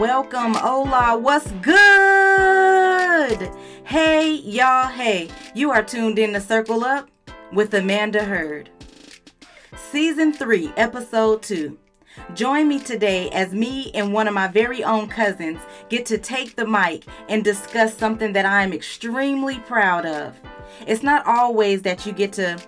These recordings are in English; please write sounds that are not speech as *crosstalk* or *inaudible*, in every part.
Welcome, hola, what's good? Hey, y'all, hey, you are tuned in to Circle Up with Amanda Hurd. Season 3, Episode 2. Join me today as me and one of my very own cousins get to take the mic and discuss something that I am extremely proud of. It's not always that you get to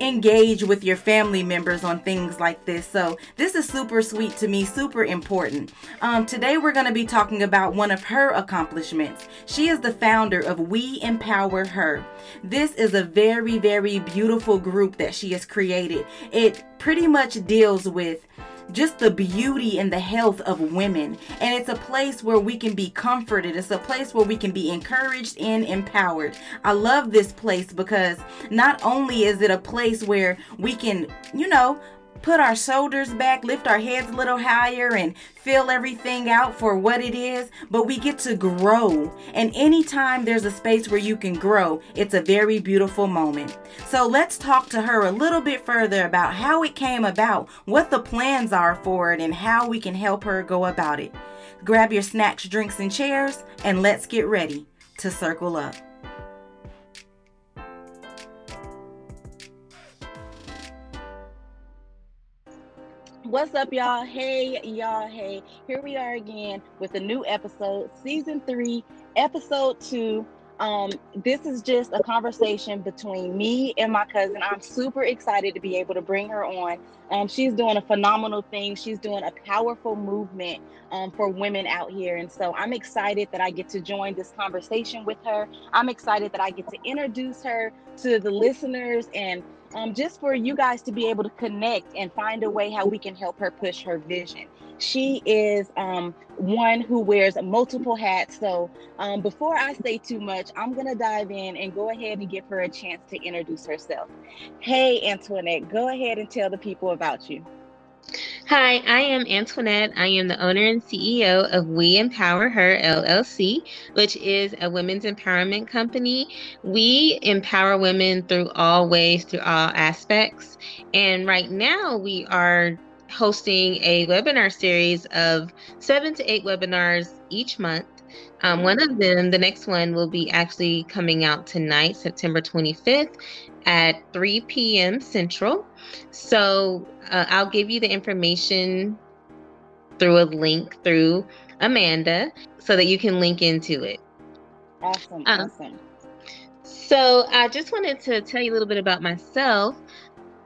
engage with your family members on things like this. So, this is super sweet to me, super important. Um, today, we're going to be talking about one of her accomplishments. She is the founder of We Empower Her. This is a very, very beautiful group that she has created. It pretty much deals with just the beauty and the health of women. And it's a place where we can be comforted. It's a place where we can be encouraged and empowered. I love this place because not only is it a place where we can, you know, put our shoulders back, lift our heads a little higher, and feel everything out for what it is, but we get to grow. And anytime there's a space where you can grow, it's a very beautiful moment. So let's talk to her a little bit further about how it came about, what the plans are for it, and how we can help her go about it. Grab your snacks, drinks, and chairs, and let's get ready to circle up. What's up, y'all? Hey, y'all. Hey, here we are again with a new episode, season three, episode two. Um, this is just a conversation between me and my cousin. I'm super excited to be able to bring her on. Um, she's doing a phenomenal thing. She's doing a powerful movement um, for women out here. And so I'm excited that I get to join this conversation with her. I'm excited that I get to introduce her to the listeners and um, just for you guys to be able to connect and find a way how we can help her push her vision. She is um, one who wears multiple hats. So um, before I say too much, I'm going to dive in and go ahead and give her a chance to introduce herself. Hey, Antoinette, go ahead and tell the people about you. Hi, I am Antoinette. I am the owner and CEO of We Empower Her LLC, which is a women's empowerment company. We empower women through all ways, through all aspects. And right now, we are hosting a webinar series of seven to eight webinars each month. Um, one of them, the next one, will be actually coming out tonight, September 25th at 3 p.m. Central. So uh, I'll give you the information through a link through Amanda so that you can link into it. Awesome. Um, awesome. So I just wanted to tell you a little bit about myself.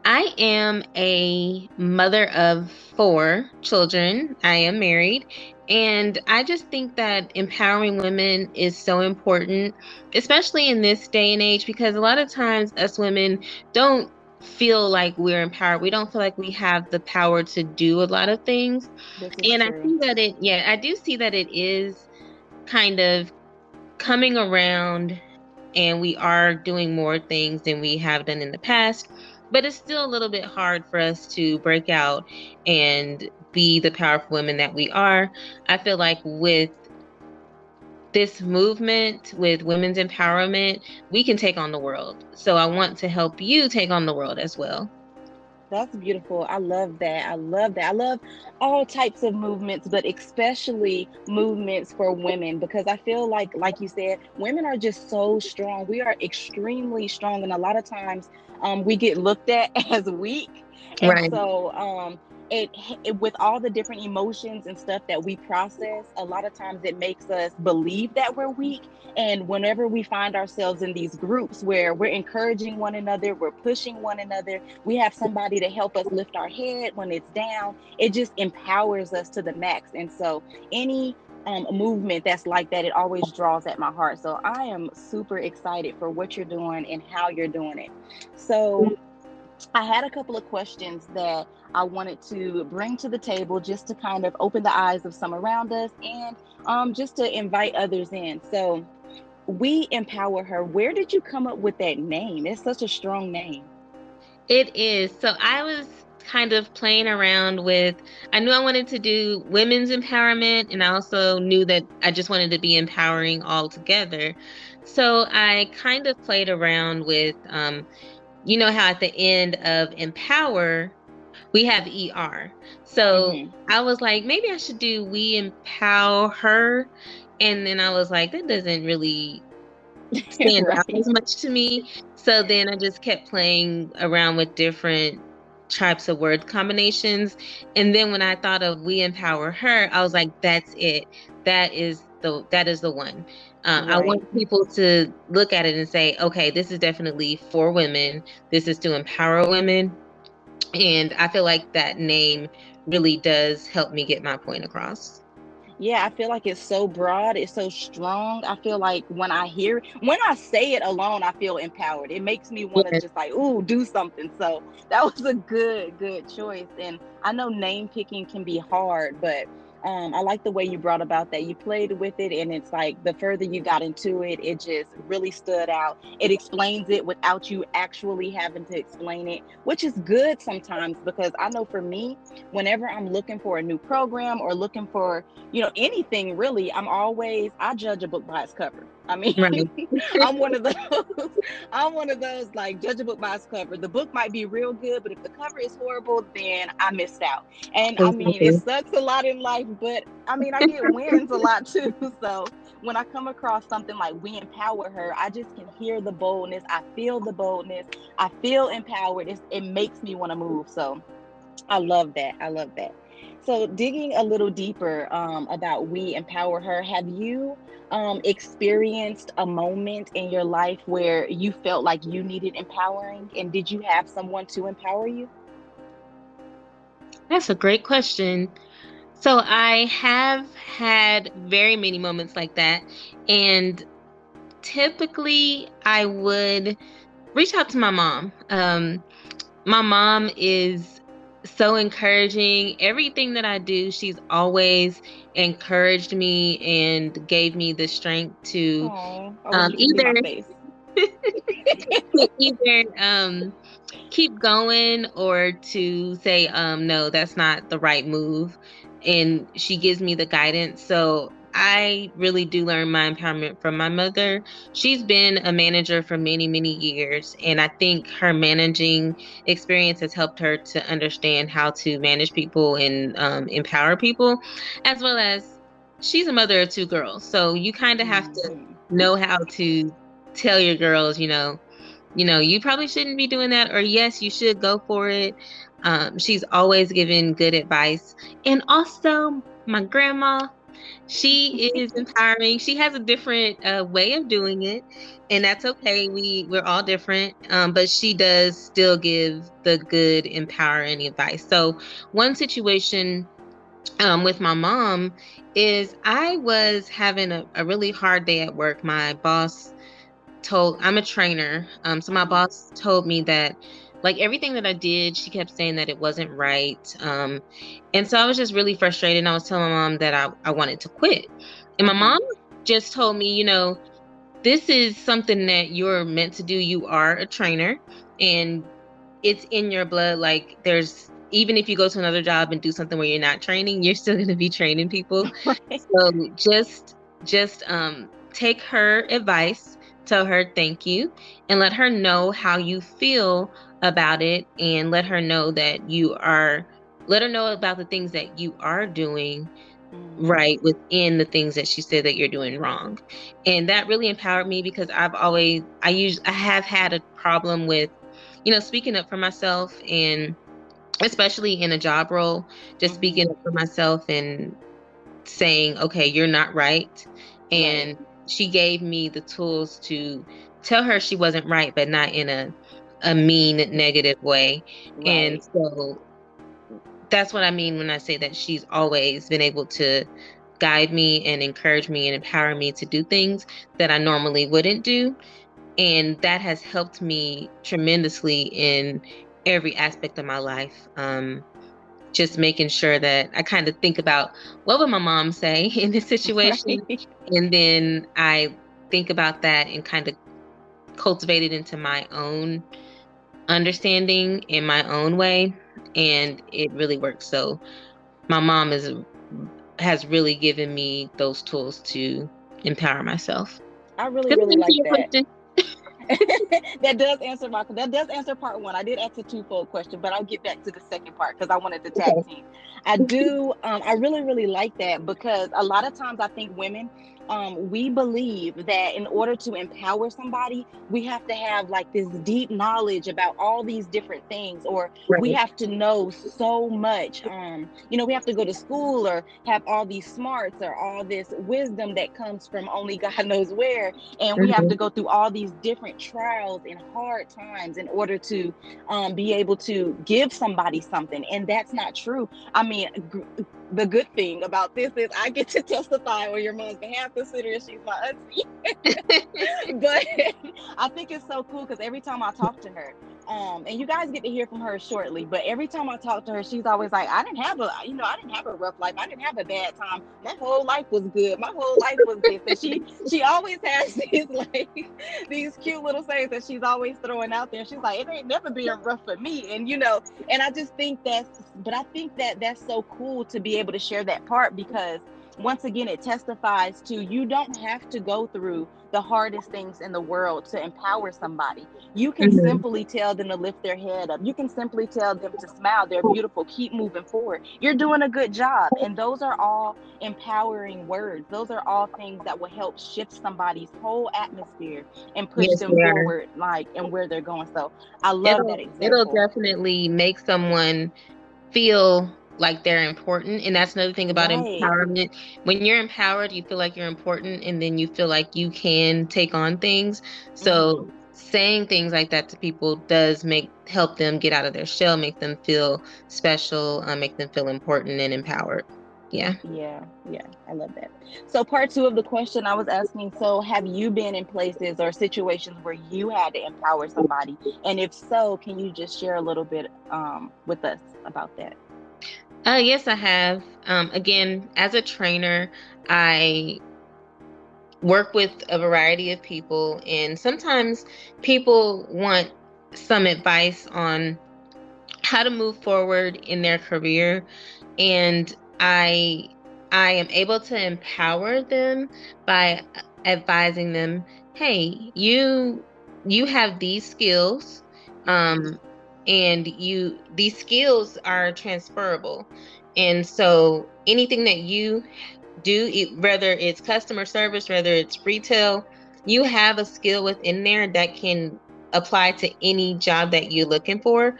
I am a mother of four children. I am married. And I just think that empowering women is so important, especially in this day and age, because a lot of times us women don't feel like we're empowered. We don't feel like we have the power to do a lot of things. And true. I think that it, yeah, I do see that it is kind of coming around and we are doing more things than we have done in the past. But it's still a little bit hard for us to break out and be the powerful women that we are. I feel like with this movement with women's empowerment, we can take on the world. So I want to help you take on the world as well. That's beautiful. I love that. I love that. I love all types of movements, but especially movements for women because I feel like, like you said, women are just so strong. We are extremely strong, and a lot of times um, we get looked at *laughs* as weak. And right. so um, it, it, with all the different emotions and stuff that we process a lot of times it makes us believe that we're weak and whenever we find ourselves in these groups where we're encouraging one another we're pushing one another we have somebody to help us lift our head when it's down it just empowers us to the max and so any um, movement that's like that, it always draws at my heart. So I am super excited for what you're doing and how you're doing it. So I had a couple of questions that I wanted to bring to the table just to kind of open the eyes of some around us and um, just to invite others in. So, we empower her. Where did you come up with that name? It's such a strong name. It is. So, I was kind of playing around with I knew I wanted to do women's empowerment and I also knew that I just wanted to be empowering all together. So I kind of played around with um, you know how at the end of empower we have ER. So mm-hmm. I was like, maybe I should do we empower her. And then I was like, that doesn't really *laughs* stand right. out as much to me. So then I just kept playing around with different types of word combinations. And then when I thought of we empower her, I was like, that's it. That is the that is the one. Uh, right. I want people to look at it and say, okay, this is definitely for women. This is to empower women. And I feel like that name really does help me get my point across. Yeah, I feel like it's so broad, it's so strong. I feel like when I hear when I say it alone, I feel empowered. It makes me want to yeah. just like, ooh, do something. So that was a good, good choice. And I know name picking can be hard, but um, I like the way you brought about that. You played with it, and it's like the further you got into it, it just really stood out. It explains it without you actually having to explain it, which is good sometimes because I know for me, whenever I'm looking for a new program or looking for, you know, anything really, I'm always, I judge a book by its cover. I mean, right. *laughs* I'm one of those. *laughs* I'm one of those like judge a book by its cover. The book might be real good, but if the cover is horrible, then I missed out. And I mean, it sucks a lot in life, but I mean, I get wins a lot too. *laughs* So when I come across something like we empower her, I just can hear the boldness. I feel the boldness. I feel empowered. It's, it makes me want to move. So I love that. I love that. So digging a little deeper um, about we empower her, have you um, experienced a moment in your life where you felt like you needed empowering? And did you have someone to empower you? That's a great question. So I have had very many moments like that. And typically I would reach out to my mom. Um, my mom is so encouraging. Everything that I do, she's always encouraged me and gave me the strength to Aww, um, either *laughs* either um, keep going or to say um, no, that's not the right move. And she gives me the guidance. So I really do learn my empowerment from my mother. She's been a manager for many, many years. And I think her managing experience has helped her to understand how to manage people and um, empower people, as well as she's a mother of two girls. So you kind of have to mm-hmm. know how to tell your girls, you know, you know, you probably shouldn't be doing that, or yes, you should go for it. Um, she's always given good advice. And also, my grandma, she is empowering. She has a different uh, way of doing it, and that's okay. We we're all different, um, but she does still give the good, empowering advice. So one situation um, with my mom is I was having a, a really hard day at work. My boss told I'm a trainer, um, so my boss told me that like everything that I did, she kept saying that it wasn't right. Um, and so I was just really frustrated. And I was telling my mom that I, I wanted to quit. And my mom just told me, you know, this is something that you're meant to do. You are a trainer and it's in your blood. Like there's, even if you go to another job and do something where you're not training, you're still going to be training people. *laughs* so just, just um, take her advice, tell her thank you, and let her know how you feel about it and let her know that you are let her know about the things that you are doing mm-hmm. right within the things that she said that you're doing wrong and that really empowered me because i've always i use i have had a problem with you know speaking up for myself and especially in a job role just mm-hmm. speaking up for myself and saying okay you're not right and. She gave me the tools to tell her she wasn't right but not in a a mean negative way. Right. and so that's what i mean when i say that she's always been able to guide me and encourage me and empower me to do things that i normally wouldn't do. And that has helped me tremendously in every aspect of my life. Um, just making sure that i kind of think about what would my mom say *laughs* in this situation. Right. and then i think about that and kind of cultivate it into my own understanding in my own way and it really works. So my mom is has really given me those tools to empower myself. I really really like that *laughs* that does answer my that does answer part one. I did ask a twofold question, but I'll get back to the second part because I wanted to tag team. I do um I really, really like that because a lot of times I think women um, we believe that in order to empower somebody, we have to have like this deep knowledge about all these different things, or right. we have to know so much. Um, you know, we have to go to school or have all these smarts or all this wisdom that comes from only *laughs* God knows where. And we mm-hmm. have to go through all these different trials and hard times in order to um, be able to give somebody something. And that's not true. I mean, the good thing about this is I get to *laughs* testify on your mom's behalf, considering she's my auntie. *laughs* *laughs* but I think it's so cool because every time I talk to her, um, and you guys get to hear from her shortly, but every time I talk to her, she's always like, I didn't have a, you know, I didn't have a rough life. I didn't have a bad time. My whole life was good. My whole life was this. And she, she always has *laughs* these like these cute little sayings that she's always throwing out there. She's like, it ain't never been rough for me. And you know, and I just think that's, but I think that that's so cool to be able to share that part because once again, it testifies to you don't have to go through the hardest things in the world to empower somebody. You can mm-hmm. simply tell them to lift their head up. You can simply tell them to smile. They're beautiful. Keep moving forward. You're doing a good job. And those are all empowering words. Those are all things that will help shift somebody's whole atmosphere and push yes, them forward, like and where they're going. So I love it'll, that example. It'll definitely make someone feel like they're important and that's another thing about right. empowerment. When you're empowered you feel like you're important and then you feel like you can take on things. So mm-hmm. saying things like that to people does make help them get out of their shell make them feel special uh, make them feel important and empowered. Yeah. Yeah yeah i love that. So part two of the question i was asking so have you been in places or situations where you had to empower somebody? And if so can you just share a little bit um, with us about that uh, yes, I have. Um, again, as a trainer, I work with a variety of people, and sometimes people want some advice on how to move forward in their career, and I I am able to empower them by advising them, "Hey, you you have these skills." Um, and you these skills are transferable. And so anything that you do whether it's customer service whether it's retail you have a skill within there that can apply to any job that you're looking for.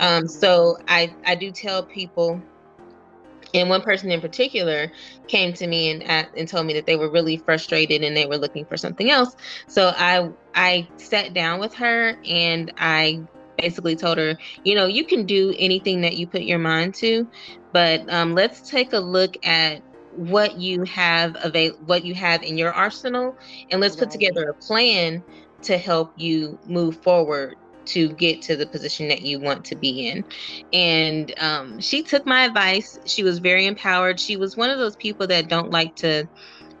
Um, so i i do tell people and one person in particular came to me and and told me that they were really frustrated and they were looking for something else. So i i sat down with her and i basically told her, you know, you can do anything that you put your mind to, but um, let's take a look at what you have avail- what you have in your arsenal, and let's put together a plan to help you move forward to get to the position that you want to be in. And um, she took my advice. She was very empowered. She was one of those people that don't like to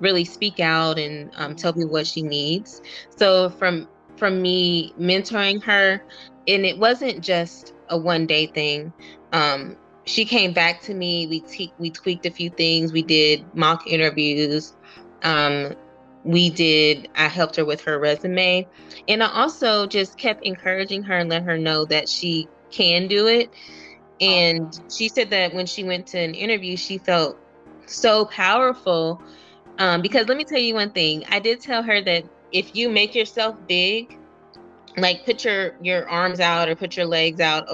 really speak out and um, tell me what she needs. So from from me mentoring her, and it wasn't just a one day thing. Um, she came back to me. We te- we tweaked a few things. We did mock interviews. Um, we did. I helped her with her resume, and I also just kept encouraging her and let her know that she can do it. And she said that when she went to an interview, she felt so powerful. Um, because let me tell you one thing. I did tell her that if you make yourself big, like put your your arms out or put your legs out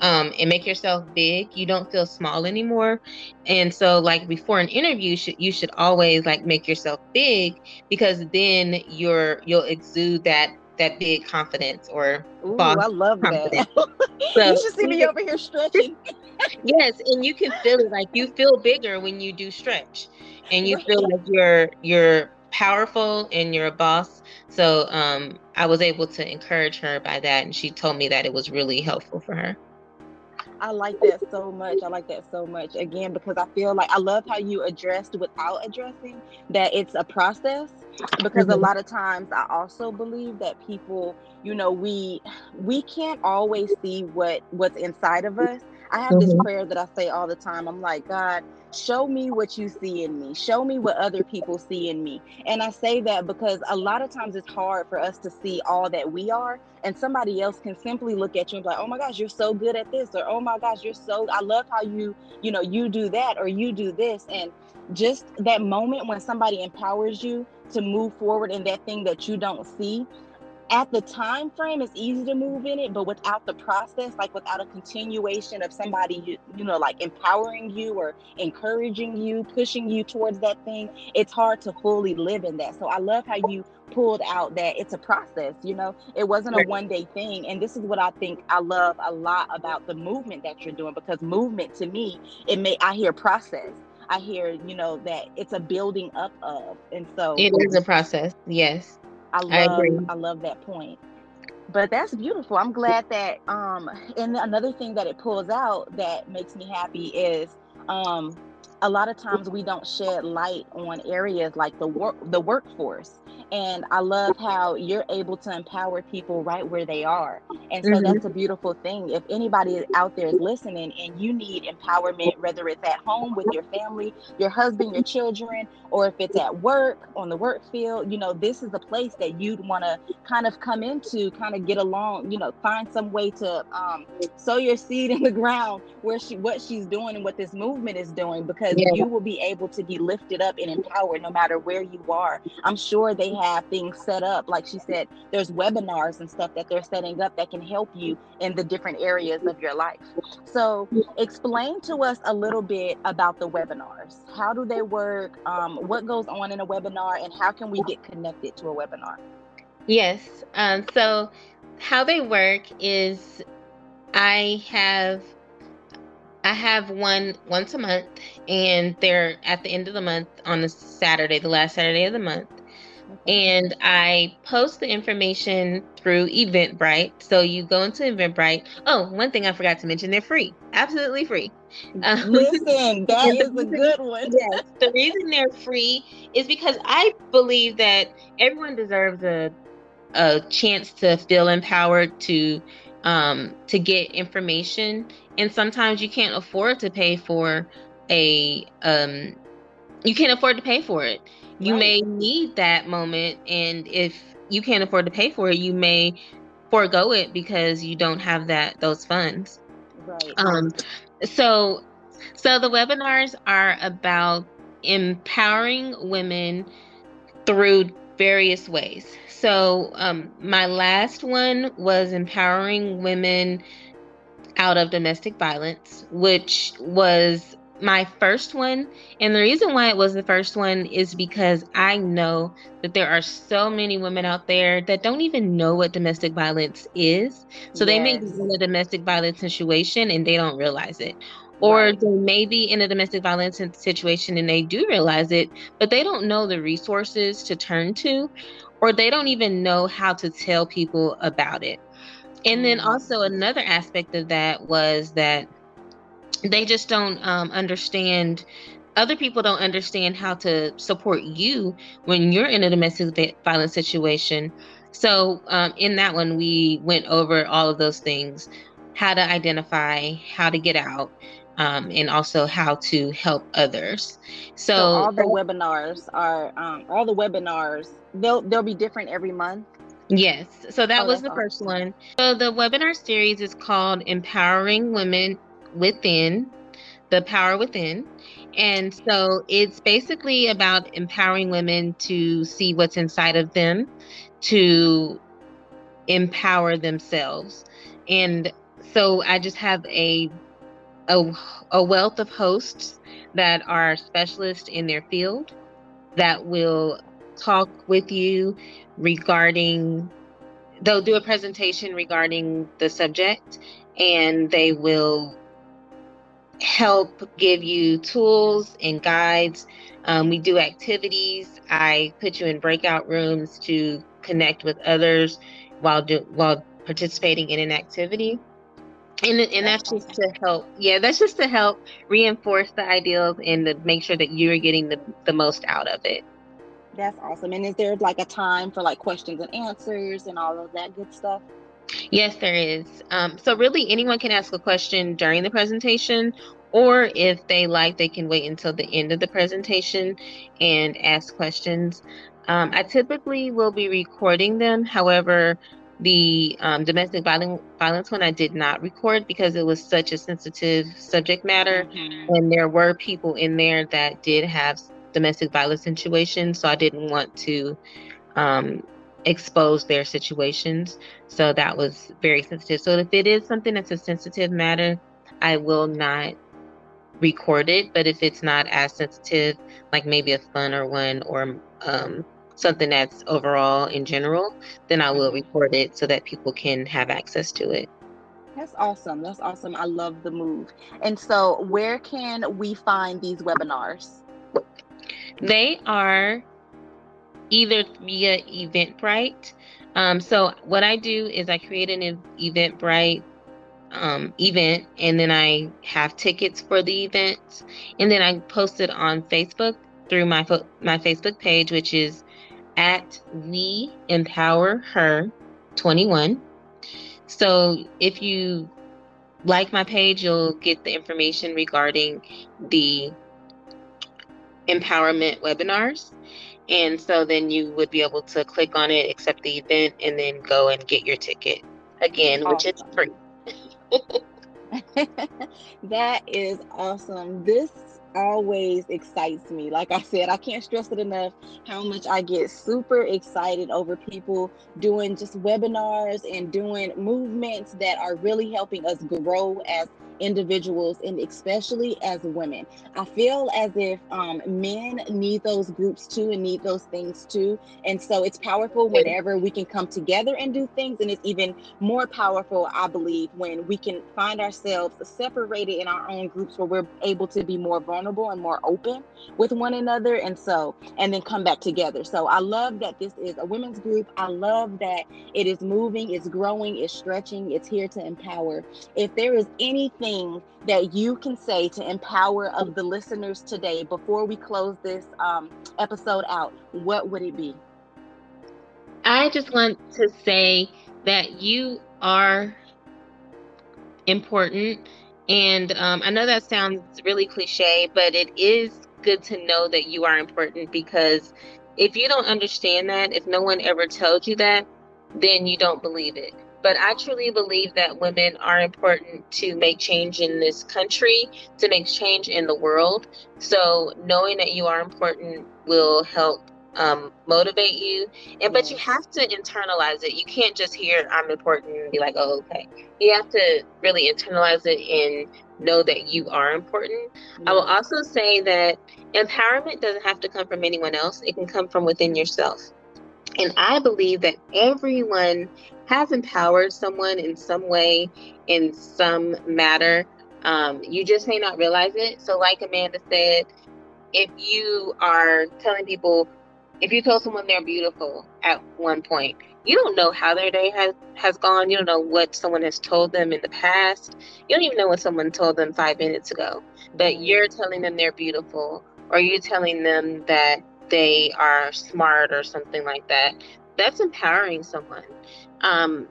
um, and make yourself big you don't feel small anymore and so like before an interview you should you should always like make yourself big because then you're you'll exude that that big confidence or Ooh, I love confidence. that. *laughs* so, you should see me over here stretching. *laughs* *laughs* yes, and you can feel it like you feel bigger when you do stretch, and you feel like you're you're powerful and you're a boss. So um, I was able to encourage her by that, and she told me that it was really helpful for her. I like that so much. I like that so much. Again, because I feel like I love how you addressed without addressing that it's a process. Because mm-hmm. a lot of times I also believe that people, you know, we we can't always see what what's inside of us I have mm-hmm. this prayer that I say all the time. I'm like, God, show me what you see in me. Show me what other people see in me. And I say that because a lot of times it's hard for us to see all that we are. And somebody else can simply look at you and be like, oh my gosh, you're so good at this. Or, oh my gosh, you're so, I love how you, you know, you do that or you do this. And just that moment when somebody empowers you to move forward in that thing that you don't see at the time frame it's easy to move in it but without the process like without a continuation of somebody you, you know like empowering you or encouraging you pushing you towards that thing it's hard to fully live in that so i love how you pulled out that it's a process you know it wasn't a one day thing and this is what i think i love a lot about the movement that you're doing because movement to me it may i hear process I hear, you know, that it's a building up of. And so it is a process. Yes. I love I, I love that point. But that's beautiful. I'm glad that um and another thing that it pulls out that makes me happy is um a lot of times we don't shed light on areas like the work the workforce and I love how you're able to empower people right where they are. And so mm-hmm. that's a beautiful thing. If anybody out there is listening and you need empowerment, whether it's at home with your family, your husband, your children, or if it's at work on the work field, you know, this is a place that you'd want to kind of come into, kind of get along, you know, find some way to um, sow your seed *laughs* in the ground where she, what she's doing and what this movement is doing, because yeah. you will be able to be lifted up and empowered no matter where you are. I'm sure they have things set up. Like she said, there's webinars and stuff that they're setting up that can help you in the different areas of your life. So, explain to us a little bit about the webinars. How do they work? Um, what goes on in a webinar, and how can we get connected to a webinar? Yes. Um, so, how they work is I have I have one once a month, and they're at the end of the month on a Saturday, the last Saturday of the month and I post the information through Eventbrite. So you go into Eventbrite. Oh, one thing I forgot to mention, they're free, absolutely free. Um, Listen, *laughs* that is a good one. yes, the reason they're free is because I believe that everyone deserves a a chance to feel empowered to um, to get information, and sometimes you can't afford to pay for a um, you can't afford to pay for it you right. may need that moment and if you can't afford to pay for it you may forego it because you don't have that those funds. Right. Um so so the webinars are about empowering women through various ways. So um my last one was empowering women out of domestic violence which was my first one. And the reason why it was the first one is because I know that there are so many women out there that don't even know what domestic violence is. So yes. they may be in a domestic violence situation and they don't realize it. Or right. they may be in a domestic violence situation and they do realize it, but they don't know the resources to turn to, or they don't even know how to tell people about it. And then mm. also another aspect of that was that they just don't um, understand other people don't understand how to support you when you're in a domestic violence situation so um, in that one we went over all of those things how to identify how to get out um, and also how to help others so, so all the webinars are um, all the webinars they'll they'll be different every month Yes. So that oh, was the awesome. first one. So the webinar series is called Empowering Women within, the power within. And so it's basically about empowering women to see what's inside of them, to empower themselves. And so I just have a a, a wealth of hosts that are specialists in their field that will talk with you regarding they'll do a presentation regarding the subject and they will help give you tools and guides. Um, we do activities. I put you in breakout rooms to connect with others while do while participating in an activity. And, and that's just to help yeah that's just to help reinforce the ideals and to make sure that you're getting the, the most out of it that's awesome and is there like a time for like questions and answers and all of that good stuff Yes, there is. Um, so really, anyone can ask a question during the presentation, or if they like, they can wait until the end of the presentation and ask questions. Um, I typically will be recording them. However, the um, domestic violence violence one I did not record because it was such a sensitive subject matter, mm-hmm. and there were people in there that did have domestic violence situations, so I didn't want to um, expose their situations. So that was very sensitive. So if it is something that's a sensitive matter, I will not record it. But if it's not as sensitive, like maybe a funner one or um, something that's overall in general, then I will mm-hmm. record it so that people can have access to it. That's awesome. That's awesome. I love the move. And so, where can we find these webinars? They are either via Eventbrite. Um, so what I do is I create an Eventbrite um, event, and then I have tickets for the event, and then I post it on Facebook through my fo- my Facebook page, which is at We Empower Her 21. So if you like my page, you'll get the information regarding the empowerment webinars. And so then you would be able to click on it, accept the event, and then go and get your ticket again, awesome. which is free. *laughs* that is awesome. This always excites me. Like I said, I can't stress it enough how much I get super excited over people doing just webinars and doing movements that are really helping us grow as individuals and especially as women. I feel as if um, men need those groups too and need those things too. And so it's powerful whenever we can come together and do things. And it's even more powerful, I believe, when we can find ourselves separated in our own groups where we're able to be more vulnerable and more open with one another. And so, and then come back together. So I love that this is a women's group. I love that it is moving, it's growing, it's stretching, it's here to empower. If there is anything, that you can say to empower of the listeners today before we close this um, episode out, what would it be? I just want to say that you are important. And um, I know that sounds really cliche, but it is good to know that you are important because if you don't understand that, if no one ever tells you that, then you don't believe it. But I truly believe that women are important to make change in this country, to make change in the world. So knowing that you are important will help um, motivate you. And but you have to internalize it. You can't just hear I'm important and be like, oh, okay. You have to really internalize it and know that you are important. I will also say that empowerment doesn't have to come from anyone else. It can come from within yourself. And I believe that everyone has empowered someone in some way, in some matter. Um, you just may not realize it. So, like Amanda said, if you are telling people, if you tell someone they're beautiful at one point, you don't know how their day has, has gone. You don't know what someone has told them in the past. You don't even know what someone told them five minutes ago. But you're telling them they're beautiful, or you're telling them that they are smart or something like that. That's empowering someone. Um,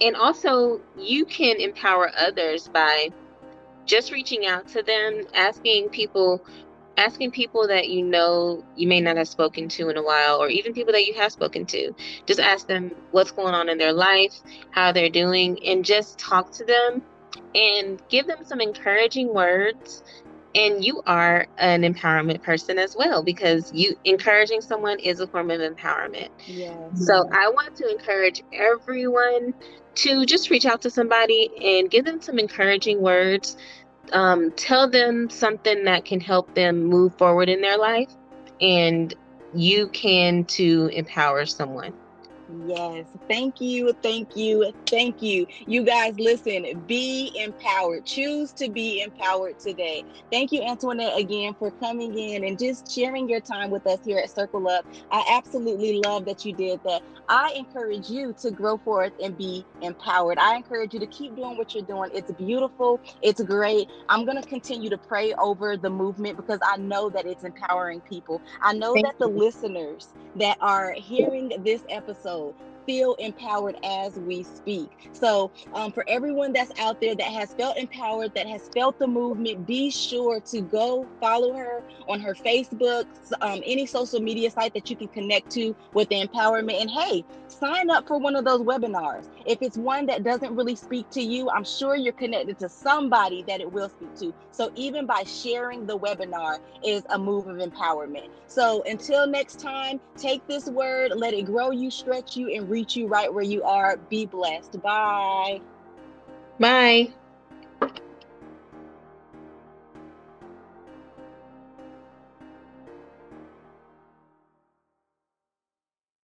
and also, you can empower others by just reaching out to them, asking people, asking people that you know you may not have spoken to in a while, or even people that you have spoken to. Just ask them what's going on in their life, how they're doing, and just talk to them and give them some encouraging words and you are an empowerment person as well because you encouraging someone is a form of empowerment. Yes. so i want to encourage everyone to just reach out to somebody and give them some encouraging words. Um, tell them something that can help them move forward in their life and you can to empower someone Yes. Thank you. Thank you. Thank you. You guys, listen, be empowered. Choose to be empowered today. Thank you, Antoinette, again for coming in and just sharing your time with us here at Circle Up. I absolutely love that you did that. I encourage you to grow forth and be empowered. I encourage you to keep doing what you're doing. It's beautiful. It's great. I'm going to continue to pray over the movement because I know that it's empowering people. I know Thank that you. the listeners that are hearing this episode so feel empowered as we speak. So, um, for everyone that's out there that has felt empowered, that has felt the movement, be sure to go follow her on her Facebook, um, any social media site that you can connect to with the empowerment. And hey, sign up for one of those webinars. If it's one that doesn't really speak to you, I'm sure you're connected to somebody that it will speak to. So, even by sharing the webinar is a move of empowerment. So, until next time, take this word, let it grow you, stretch you, and greet you right where you are. Be blessed. Bye. Bye.